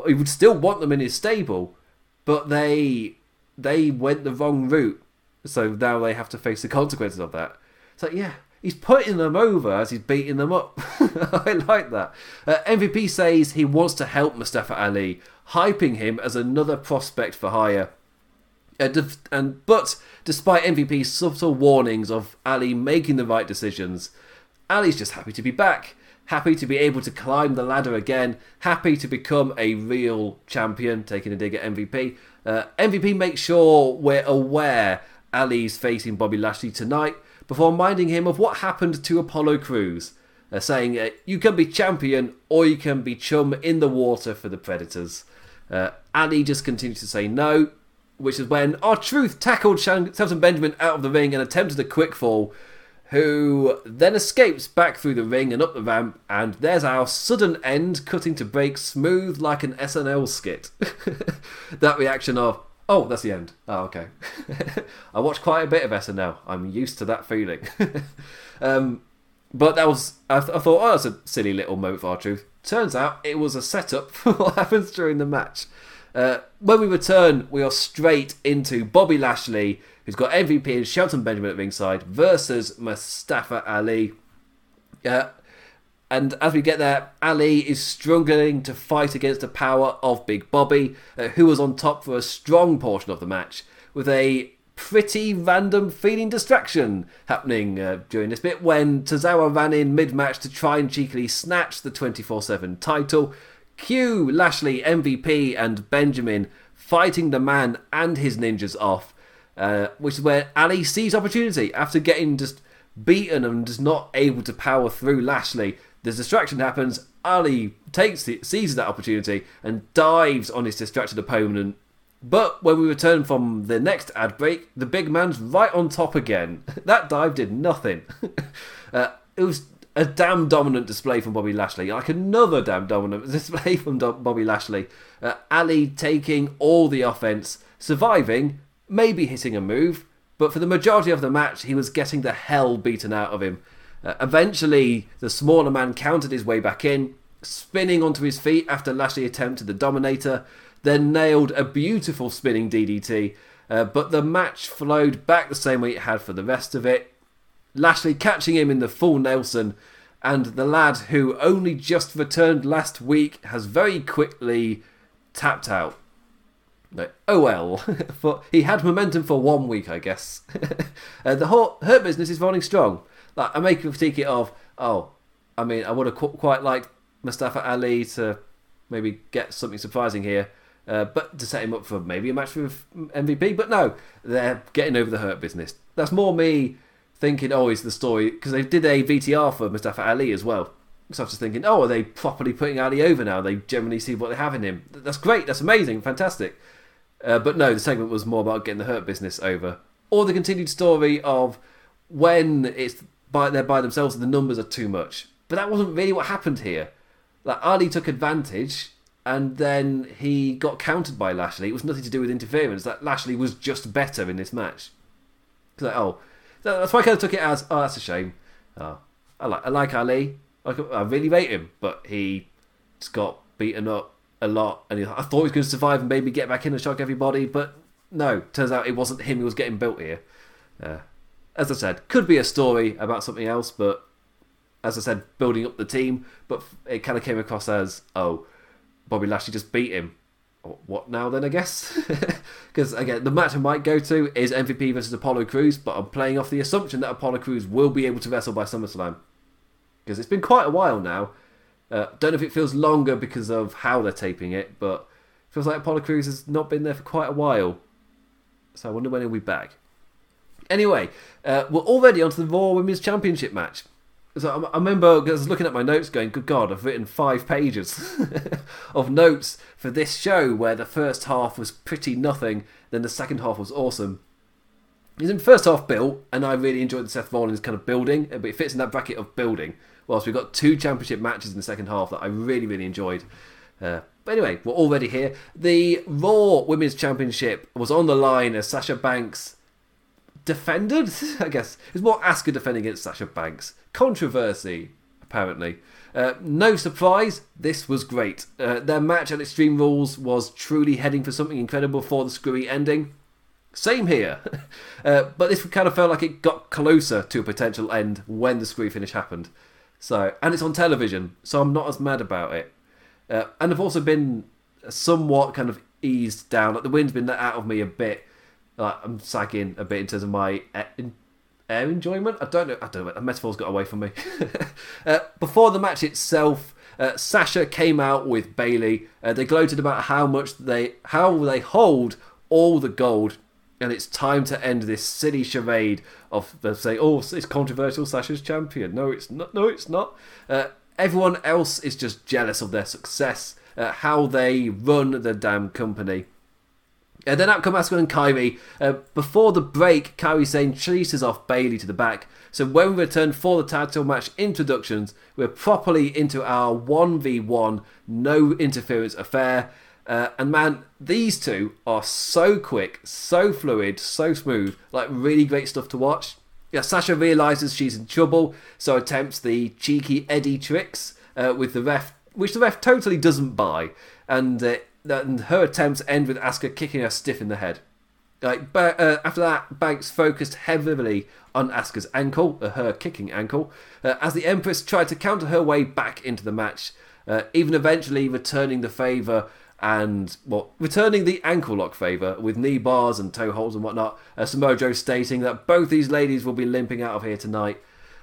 Speaker 1: he would still want them in his stable, but they they went the wrong route. So now they have to face the consequences of that. It's like, yeah, he's putting them over as he's beating them up. I like that. Uh, MVP says he wants to help Mustafa Ali hyping him as another prospect for hire. Uh, and but despite MVP's subtle warnings of Ali making the right decisions, Ali's just happy to be back, happy to be able to climb the ladder again, happy to become a real champion, taking a dig at MVP. Uh, MVP makes sure we're aware Ali's facing Bobby Lashley tonight before reminding him of what happened to Apollo Crews. uh, saying uh, you can be champion or you can be chum in the water for the Predators. Uh, he just continues to say no, which is when R-Truth tackled Shelton Benjamin out of the ring and attempted a quick fall, who then escapes back through the ring and up the ramp, and there's our sudden end cutting to break smooth like an SNL skit. that reaction of, oh, that's the end. Oh, okay. I watch quite a bit of SNL. I'm used to that feeling. um, but that was, I, th- I, thought, oh, that's a silly little moment for R-Truth. Turns out it was a setup for what happens during the match. Uh, when we return, we are straight into Bobby Lashley, who's got MVP and Shelton Benjamin at ringside, versus Mustafa Ali. Uh, and as we get there, Ali is struggling to fight against the power of Big Bobby, uh, who was on top for a strong portion of the match, with a pretty random feeling distraction happening uh, during this bit when Tozawa ran in mid match to try and cheekily snatch the 24 7 title. Q, Lashley, MVP, and Benjamin fighting the man and his ninjas off, uh, which is where Ali sees opportunity after getting just beaten and just not able to power through Lashley. The distraction happens. Ali takes the, seizes that opportunity and dives on his distracted opponent. But when we return from the next ad break, the big man's right on top again. that dive did nothing. uh, it was a damn dominant display from Bobby Lashley, like another damn dominant display from Do- Bobby Lashley. Uh, Ali taking all the offense, surviving, maybe hitting a move, but for the majority of the match, he was getting the hell beaten out of him. Uh, eventually, the smaller man countered his way back in, spinning onto his feet after Lashley attempted the Dominator, then nailed a beautiful spinning DDT. Uh, but the match flowed back the same way it had for the rest of it. Lashley catching him in the full Nelson, and the lad who only just returned last week has very quickly tapped out. Like, oh well, for, he had momentum for one week, I guess. uh, the Hurt business is running strong. Like I make a critique of, oh, I mean, I would have qu- quite liked Mustafa Ali to maybe get something surprising here, uh, but to set him up for maybe a match with MVP. But no, they're getting over the Hurt business. That's more me thinking, oh, is the story because they did a VTR for Mustafa Ali as well. So I was just thinking, oh, are they properly putting Ali over now? They generally see what they have in him. That's great. That's amazing. Fantastic. Uh, but no, the segment was more about getting the hurt business over, or the continued story of when it's by they're by themselves and the numbers are too much. But that wasn't really what happened here. Like Ali took advantage, and then he got countered by Lashley. It was nothing to do with interference. That Lashley was just better in this match. Like, oh, that's why I kind of took it as, oh, that's a shame. Oh, I like I like Ali. I, I really rate him, but he just got beaten up a lot, and he, I thought he was going to survive and maybe get back in and shock everybody, but no. Turns out it wasn't him who was getting built here. Uh, as I said, could be a story about something else, but as I said, building up the team. But it kind of came across as, oh, Bobby Lashley just beat him what now then, I guess? Because again, the match I might go to is MVP versus Apollo Crews, but I'm playing off the assumption that Apollo Crews will be able to wrestle by SummerSlam. Because it's been quite a while now. Uh, don't know if it feels longer because of how they're taping it, but it feels like Apollo Crews has not been there for quite a while. So I wonder when he'll be back. Anyway, uh, we're already onto the Raw Women's Championship match. So I remember I was looking at my notes going, good God, I've written five pages of notes for this show where the first half was pretty nothing, then the second half was awesome. He's in first half built, and I really enjoyed the Seth Rollins kind of building, but it fits in that bracket of building. Whilst we've got two championship matches in the second half that I really, really enjoyed. Uh, but anyway, we're already here. The Raw Women's Championship was on the line as Sasha Banks defended, I guess. It was more Asuka defending against Sasha Banks. Controversy, apparently. Uh, no surprise, this was great. Uh, their match at Extreme Rules was truly heading for something incredible for the screwy ending. Same here. uh, but this kind of felt like it got closer to a potential end when the screwy finish happened. So, and it's on television, so I'm not as mad about it. Uh, and I've also been somewhat kind of eased down. Like the wind's been let out of me a bit like, I'm sagging a bit in terms of my air enjoyment. I don't know. I don't know. The metaphor's got away from me. uh, before the match itself, uh, Sasha came out with Bayley. Uh, they gloated about how much they how they hold all the gold. and it's time to end this silly charade of saying, "Oh, it's controversial. Sasha's champion." No, it's not. No, it's not. Uh, everyone else is just jealous of their success, uh, how they run the damn company. And then out come Asuka and Kairi. Uh, before the break, Kairi Sane chases off Bayley to the back. So when we return for the title match introductions, we're properly into our 1v1 no interference affair. Uh, and man, these two are so quick, so fluid, so smooth, like really great stuff to watch. Yeah, Sasha realizes she's in trouble, so attempts the cheeky Eddie tricks uh, with the ref, which the ref totally doesn't buy, and, uh, and her attempts end with Asuka kicking her stiff in the head. Like but, uh, after that, Banks focused heavily on Asuka's ankle, uh, her kicking ankle, uh, as the Empress tried to counter her way back into the match, uh, even eventually returning the favour and well, returning the ankle lock favour with knee bars and toe holds and whatnot. Uh, Samoa Joe stating that both these ladies will be limping out of here tonight.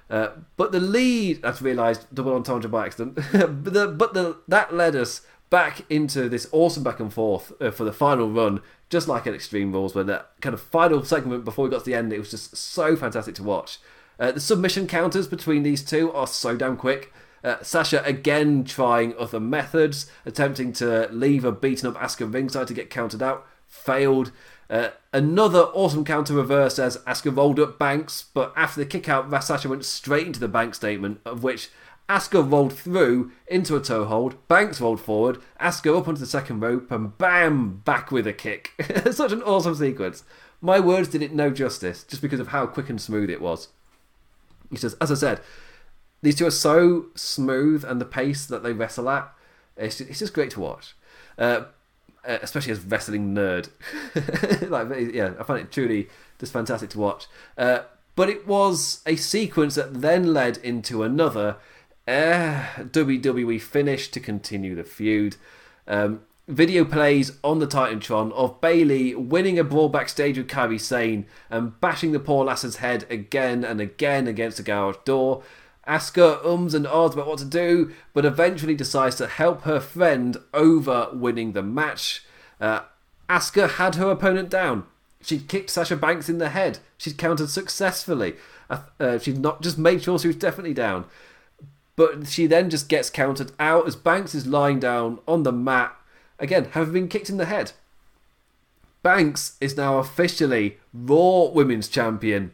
Speaker 1: Uh, but the lead, I've realised, double entendre by accident. but the, but the, that led us back into this awesome back and forth uh, for the final run, just like at Extreme Rules, where that kind of final segment before we got to the end, it was just so fantastic to watch. Uh, the submission counters between these two are so damn quick. Uh, Sasha again trying other methods, attempting to leave a beaten up Asuka ringside to get countered out. Failed. Uh, another awesome counter reverse as Asuka rolled up Banks, but after the kick out, Sasha went straight into the bank statement, of which Asuka rolled through into a toe hold, Banks rolled forward, Asuka up onto the second rope, and bam, back with a kick. Such an awesome sequence. My words did it no justice, just because of how quick and smooth it was. He says, as I said, these two are so smooth and the pace that they wrestle at, it's just, it's just great to watch. Uh, uh especially as wrestling nerd, like yeah, I find it truly just fantastic to watch. Uh, but it was a sequence that then led into another uh, WWE finish to continue the feud. Um, video plays on the Titantron of Bayley winning a brawl backstage with Kairi Sane and bashing the poor lass's head again and again against the garage door. Asuka ums and ahs about what to do, but eventually decides to help her friend over winning the match. Uh, Asuka had her opponent down. She'd kicked Sasha Banks in the head. She'd countered successfully. Uh, uh, she'd not just made sure she was definitely down. But she then just gets countered out as Banks is lying down on the mat, again, having been kicked in the head. Banks is now officially Raw Women's Champion.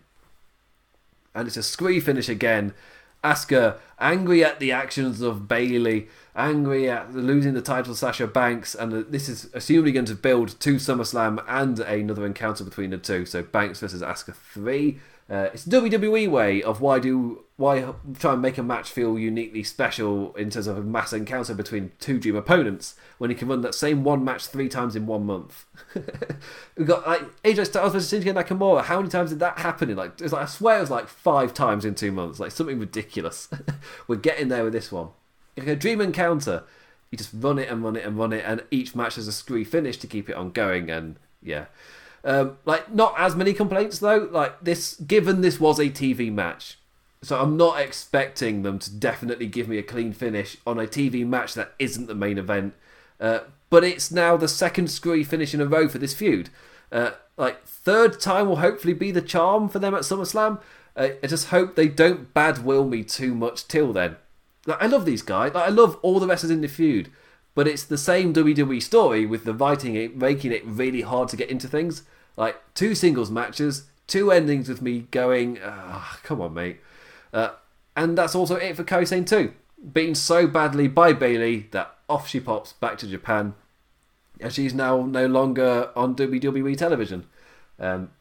Speaker 1: And it's a scree finish again Asuka angry at the actions of Bayley, angry at losing the title to Sasha Banks, and this is assumably going to build to SummerSlam and another encounter between the two. So Banks versus Asuka three. Uh, it's the WWE way of why do why try and make a match feel uniquely special in terms of a mass encounter between two dream opponents when you can run that same one match three times in one month. we got like AJ Styles versus Shinsuke Nakamura. How many times did that happen? In like, it was like I swear it was like five times in two months. Like something ridiculous. We're getting there with this one. Like a dream encounter. You just run it and run it and run it, and each match has a screwy finish to keep it on going. And yeah. Um, like not as many complaints though. Like this, given this was a TV match, so I'm not expecting them to definitely give me a clean finish on a TV match that isn't the main event. Uh, but it's now the second screwy finish in a row for this feud. Uh, like third time will hopefully be the charm for them at SummerSlam. Uh, I just hope they don't bad will me too much till then. Like, I love these guys. Like, I love all the wrestlers in the feud. But it's the same WWE story with the writing it making it really hard to get into things. Like two singles matches, two endings with me going, oh, come on, mate. Uh, and that's also it for Kairi Sane too. Beaten so badly by Bayley that off she pops back to Japan. And she's now no longer on WWE television. Um,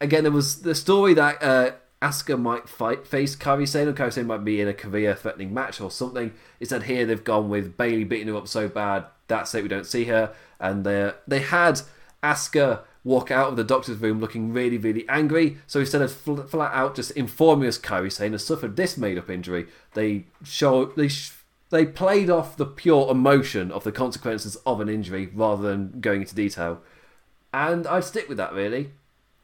Speaker 1: again, there was the story that uh, Asuka might fight face Kairi Sane, or Kairi Sane might be in a career-threatening match or something. Instead, here they've gone with Bayley beating her up so bad that's it. We don't see her, and they they had Asuka walk out of the doctor's room looking really, really angry. So instead of fl- flat out just informing us Kairi Sane has suffered this made-up injury, they show they. Sh- they played off the pure emotion of the consequences of an injury rather than going into detail. And I'd stick with that really.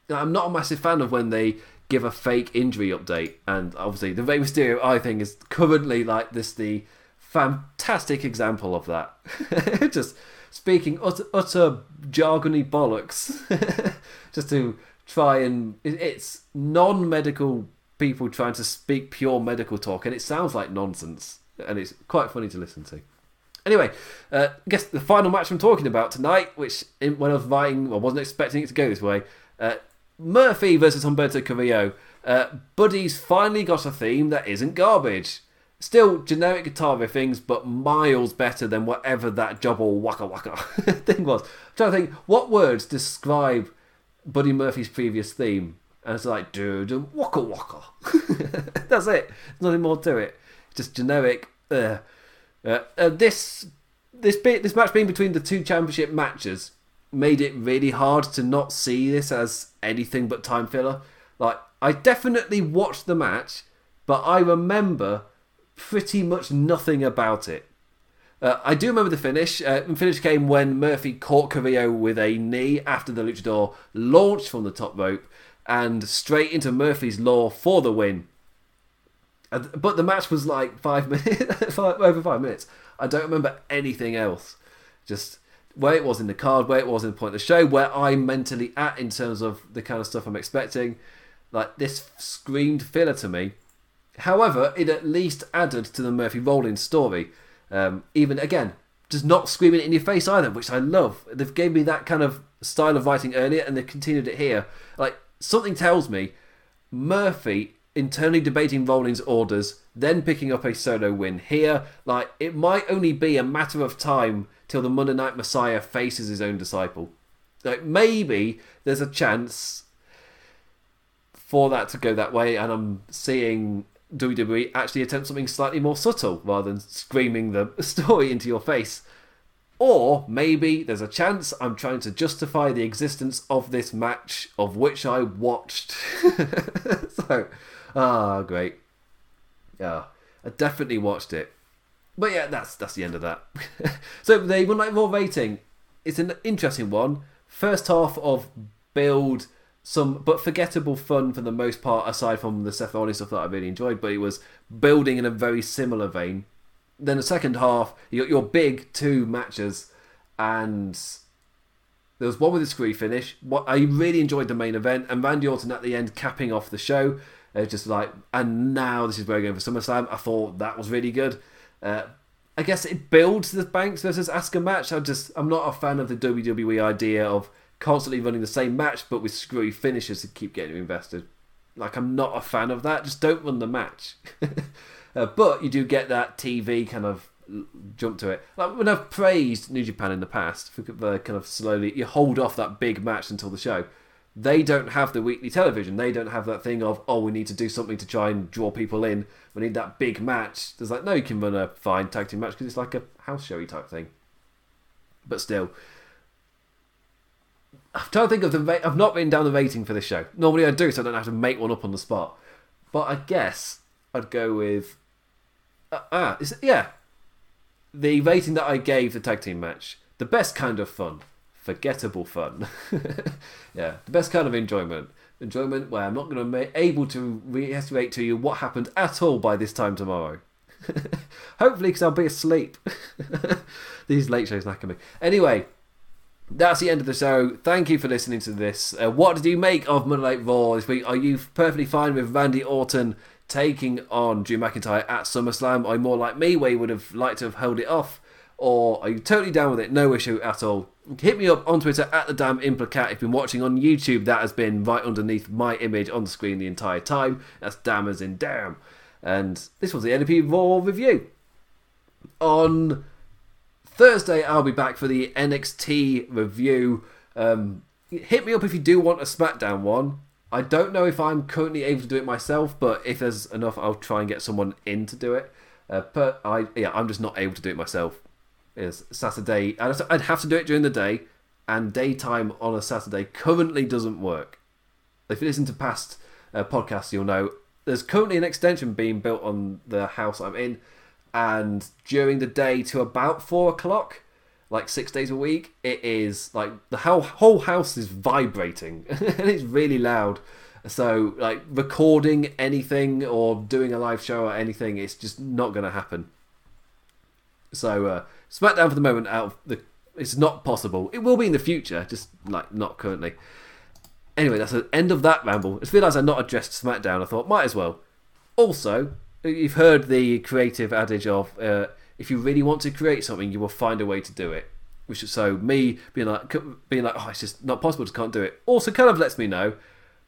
Speaker 1: I'm not a massive fan of when they give a fake injury update, and obviously the Rey Mysterio I think is currently like this the fantastic example of that. Just speaking utter, utter jargony bollocks, just to try and it's non-medical people trying to speak pure medical talk, and it sounds like nonsense, and it's quite funny to listen to. Anyway, uh, I guess the final match I'm talking about tonight, which when I was writing, I wasn't expecting it to go this way. Uh, Murphy versus Humberto Carrillo. Uh, Buddy's finally got a theme that isn't garbage. Still generic guitar riffings, but miles better than whatever that jobble waka waka thing was. I'm trying to think, what words describe Buddy Murphy's previous theme? And it's like, dude, waka waka. That's it. There's nothing more to it. Just generic. Uh, uh, uh, this this bit, this match being between the two championship matches made it really hard to not see this as anything but time filler. Like, I definitely watched the match, but I remember pretty much nothing about it. Uh, I do remember the finish. Uh, the finish came when Murphy caught Carrillo with a knee after the luchador launched from the top rope and straight into Murphy's law for the win. But the match was like five minutes, over five minutes. I don't remember anything else. Just where it was in the card, where it was in the point of the show, where I'm mentally at in terms of the kind of stuff I'm expecting. Like this screamed filler to me. However, it at least added to the Murphy Rollins story. Um, even again, just not screaming it in your face either, which I love. They've gave me that kind of style of writing earlier, and they've continued it here. Like something tells me Murphy internally debating Rollins' orders, then picking up a solo win here. Like, it might only be a matter of time till the Monday Night Messiah faces his own disciple. Like, maybe there's a chance for that to go that way, and I'm seeing WWE actually attempt something slightly more subtle rather than screaming the story into your face. Or maybe there's a chance I'm trying to justify the existence of this match of which I watched. so, Ah, oh, great. Yeah, I definitely watched it. But yeah, that's that's the end of that. so the One Night Raw rating, it's an interesting one. First half of build, some but forgettable fun for the most part, aside from the Seth Rollins stuff that I really enjoyed. But it was building in a very similar vein. Then the second half, you got your big two matches, and there was one with a screw finish. What I really enjoyed the main event, and Randy Orton at the end capping off the show. It's just like, and now this is where we're going for SummerSlam. I thought that was really good. Uh, I guess it builds the Banks versus Asuka match. I just, I'm not a fan of the WWE idea of constantly running the same match but with screwy finishes to keep getting invested. Like, I'm not a fan of that. Just don't run the match. uh, but you do get that TV kind of jump to it. Like when I've praised New Japan in the past for the kind of slowly, you hold off that big match until the show they don't have the weekly television. They don't have that thing of, oh, we need to do something to try and draw people in. We need that big match. There's like, no, you can run a fine tag team match because it's like a house showy type thing. But still, I'm trying to think of the. Ra- I've not written down the rating for this show. Normally I do, so I don't have to make one up on the spot. But I guess I'd go with. Uh, ah, is it, yeah. The rating that I gave the tag team match, the best kind of fun forgettable fun. yeah, the best kind of enjoyment. Enjoyment where I'm not going to be able to reiterate to you what happened at all by this time tomorrow. Hopefully, because I'll be asleep. These late shows knacker me. Anyway, that's the end of the show. Thank you for listening to this. Uh, what did you make of Monday Night Raw this week? Are you perfectly fine with Randy Orton taking on Drew McIntyre at SummerSlam? Are you more like me, where you would have liked to have held it off? Or are you totally down with it? No issue at all hit me up on Twitter at the damn implicat. If you've been watching on YouTube, that has been right underneath my image on the screen the entire time. That's damn as in damn. And this was the NXT Raw review. On Thursday, I'll be back for the NXT review. Um, hit me up if you do want a SmackDown one. I don't know if I'm currently able to do it myself, but if there's enough, I'll try and get someone in to do it. Uh, but I, yeah, I'm just not able to do it myself is Saturday. I'd have to do it during the day, and daytime on a Saturday currently doesn't work. If you listen to past uh, podcasts, you'll know there's currently an extension being built on the house I'm in, and during the day to about four o'clock, like six days a week, it is like the whole whole house is vibrating and it's really loud. So like recording anything or doing a live show or anything, it's just not going to happen. So uh, SmackDown for the moment out of the It's not possible. It will be in the future, just like not currently. Anyway, that's the end of that ramble. I just realised I'd not addressed SmackDown. I thought, might as well. Also, you've heard the creative adage of uh, if you really want to create something, you will find a way to do it. Which is so me being like being like, oh, it's just not possible, just can't do it. Also, kind of lets me know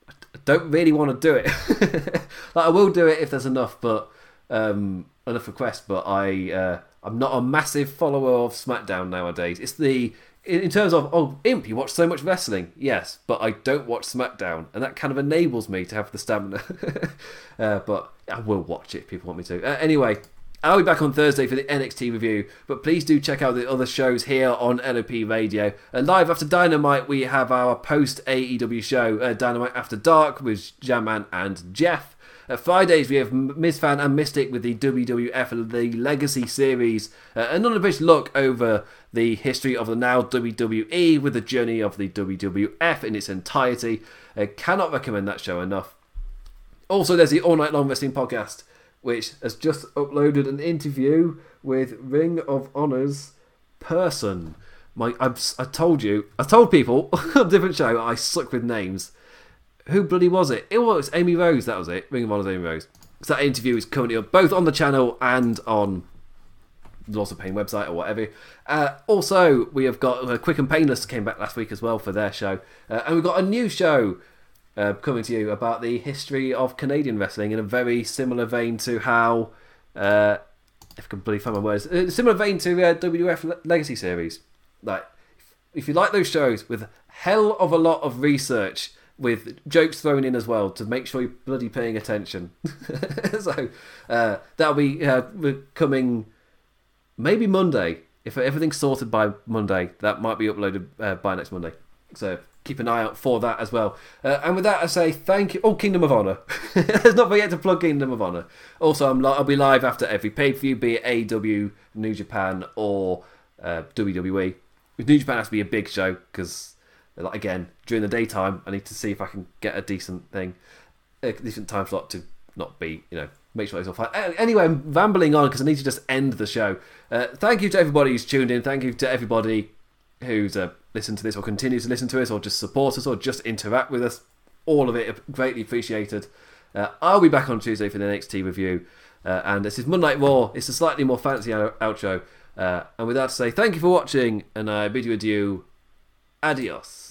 Speaker 1: I don't really want to do it. like I will do it if there's enough, but um, enough requests. But I uh, I'm not a massive follower of SmackDown nowadays. It's the in terms of oh imp you watch so much wrestling yes but i don't watch smackdown and that kind of enables me to have the stamina uh, but i will watch it if people want me to uh, anyway I'll be back on Thursday for the NXT review, but please do check out the other shows here on LOP Radio. Uh, live after Dynamite, we have our post AEW show, uh, Dynamite After Dark, with Jamman and Jeff. Uh, Fridays, we have Fan and Mystic with the WWF The Legacy Series, uh, an look over the history of the now WWE with the journey of the WWF in its entirety. I cannot recommend that show enough. Also, there's the All Night Long Wrestling podcast which has just uploaded an interview with Ring of Honor's person. My, I've, I told you, I told people on a different show I suck with names. Who bloody was it? It was Amy Rose. That was it. Ring of Honor's Amy Rose. So that interview is currently up both on the channel and on the Lords of Pain website or whatever. Uh, also, we have got uh, Quick and Painless came back last week as well for their show, uh, and we've got a new show uh, coming to you about the history of Canadian wrestling in a very similar vein to how, uh, if I can believe find my words, uh, similar vein to uh, WF Legacy series. Like, if you like those shows with hell of a lot of research with jokes thrown in as well to make sure you're bloody paying attention. so uh, that'll be uh, coming maybe Monday. If everything's sorted by Monday, that might be uploaded uh, by next Monday. So keep an eye out for that as well. Uh, and with that, I say thank you. Oh, Kingdom of Honor. Let's not forget to plug Kingdom of Honor. Also, I'm li- I'll be live after every pay per view, be it AW, New Japan, or uh, WWE. New Japan has to be a big show because, like, again, during the daytime, I need to see if I can get a decent thing, a decent time slot to not be, you know, make sure it's all fine. Anyway, I'm rambling on because I need to just end the show. Uh, thank you to everybody who's tuned in. Thank you to everybody who's uh, listened to this or continue to listen to us or just support us or just interact with us. All of it greatly appreciated. Uh, I'll be back on Tuesday for the next NXT review. Uh, and this is Monday Raw. It's a slightly more fancy outro. Uh, and with that to say, thank you for watching, and I bid you adieu. Adios.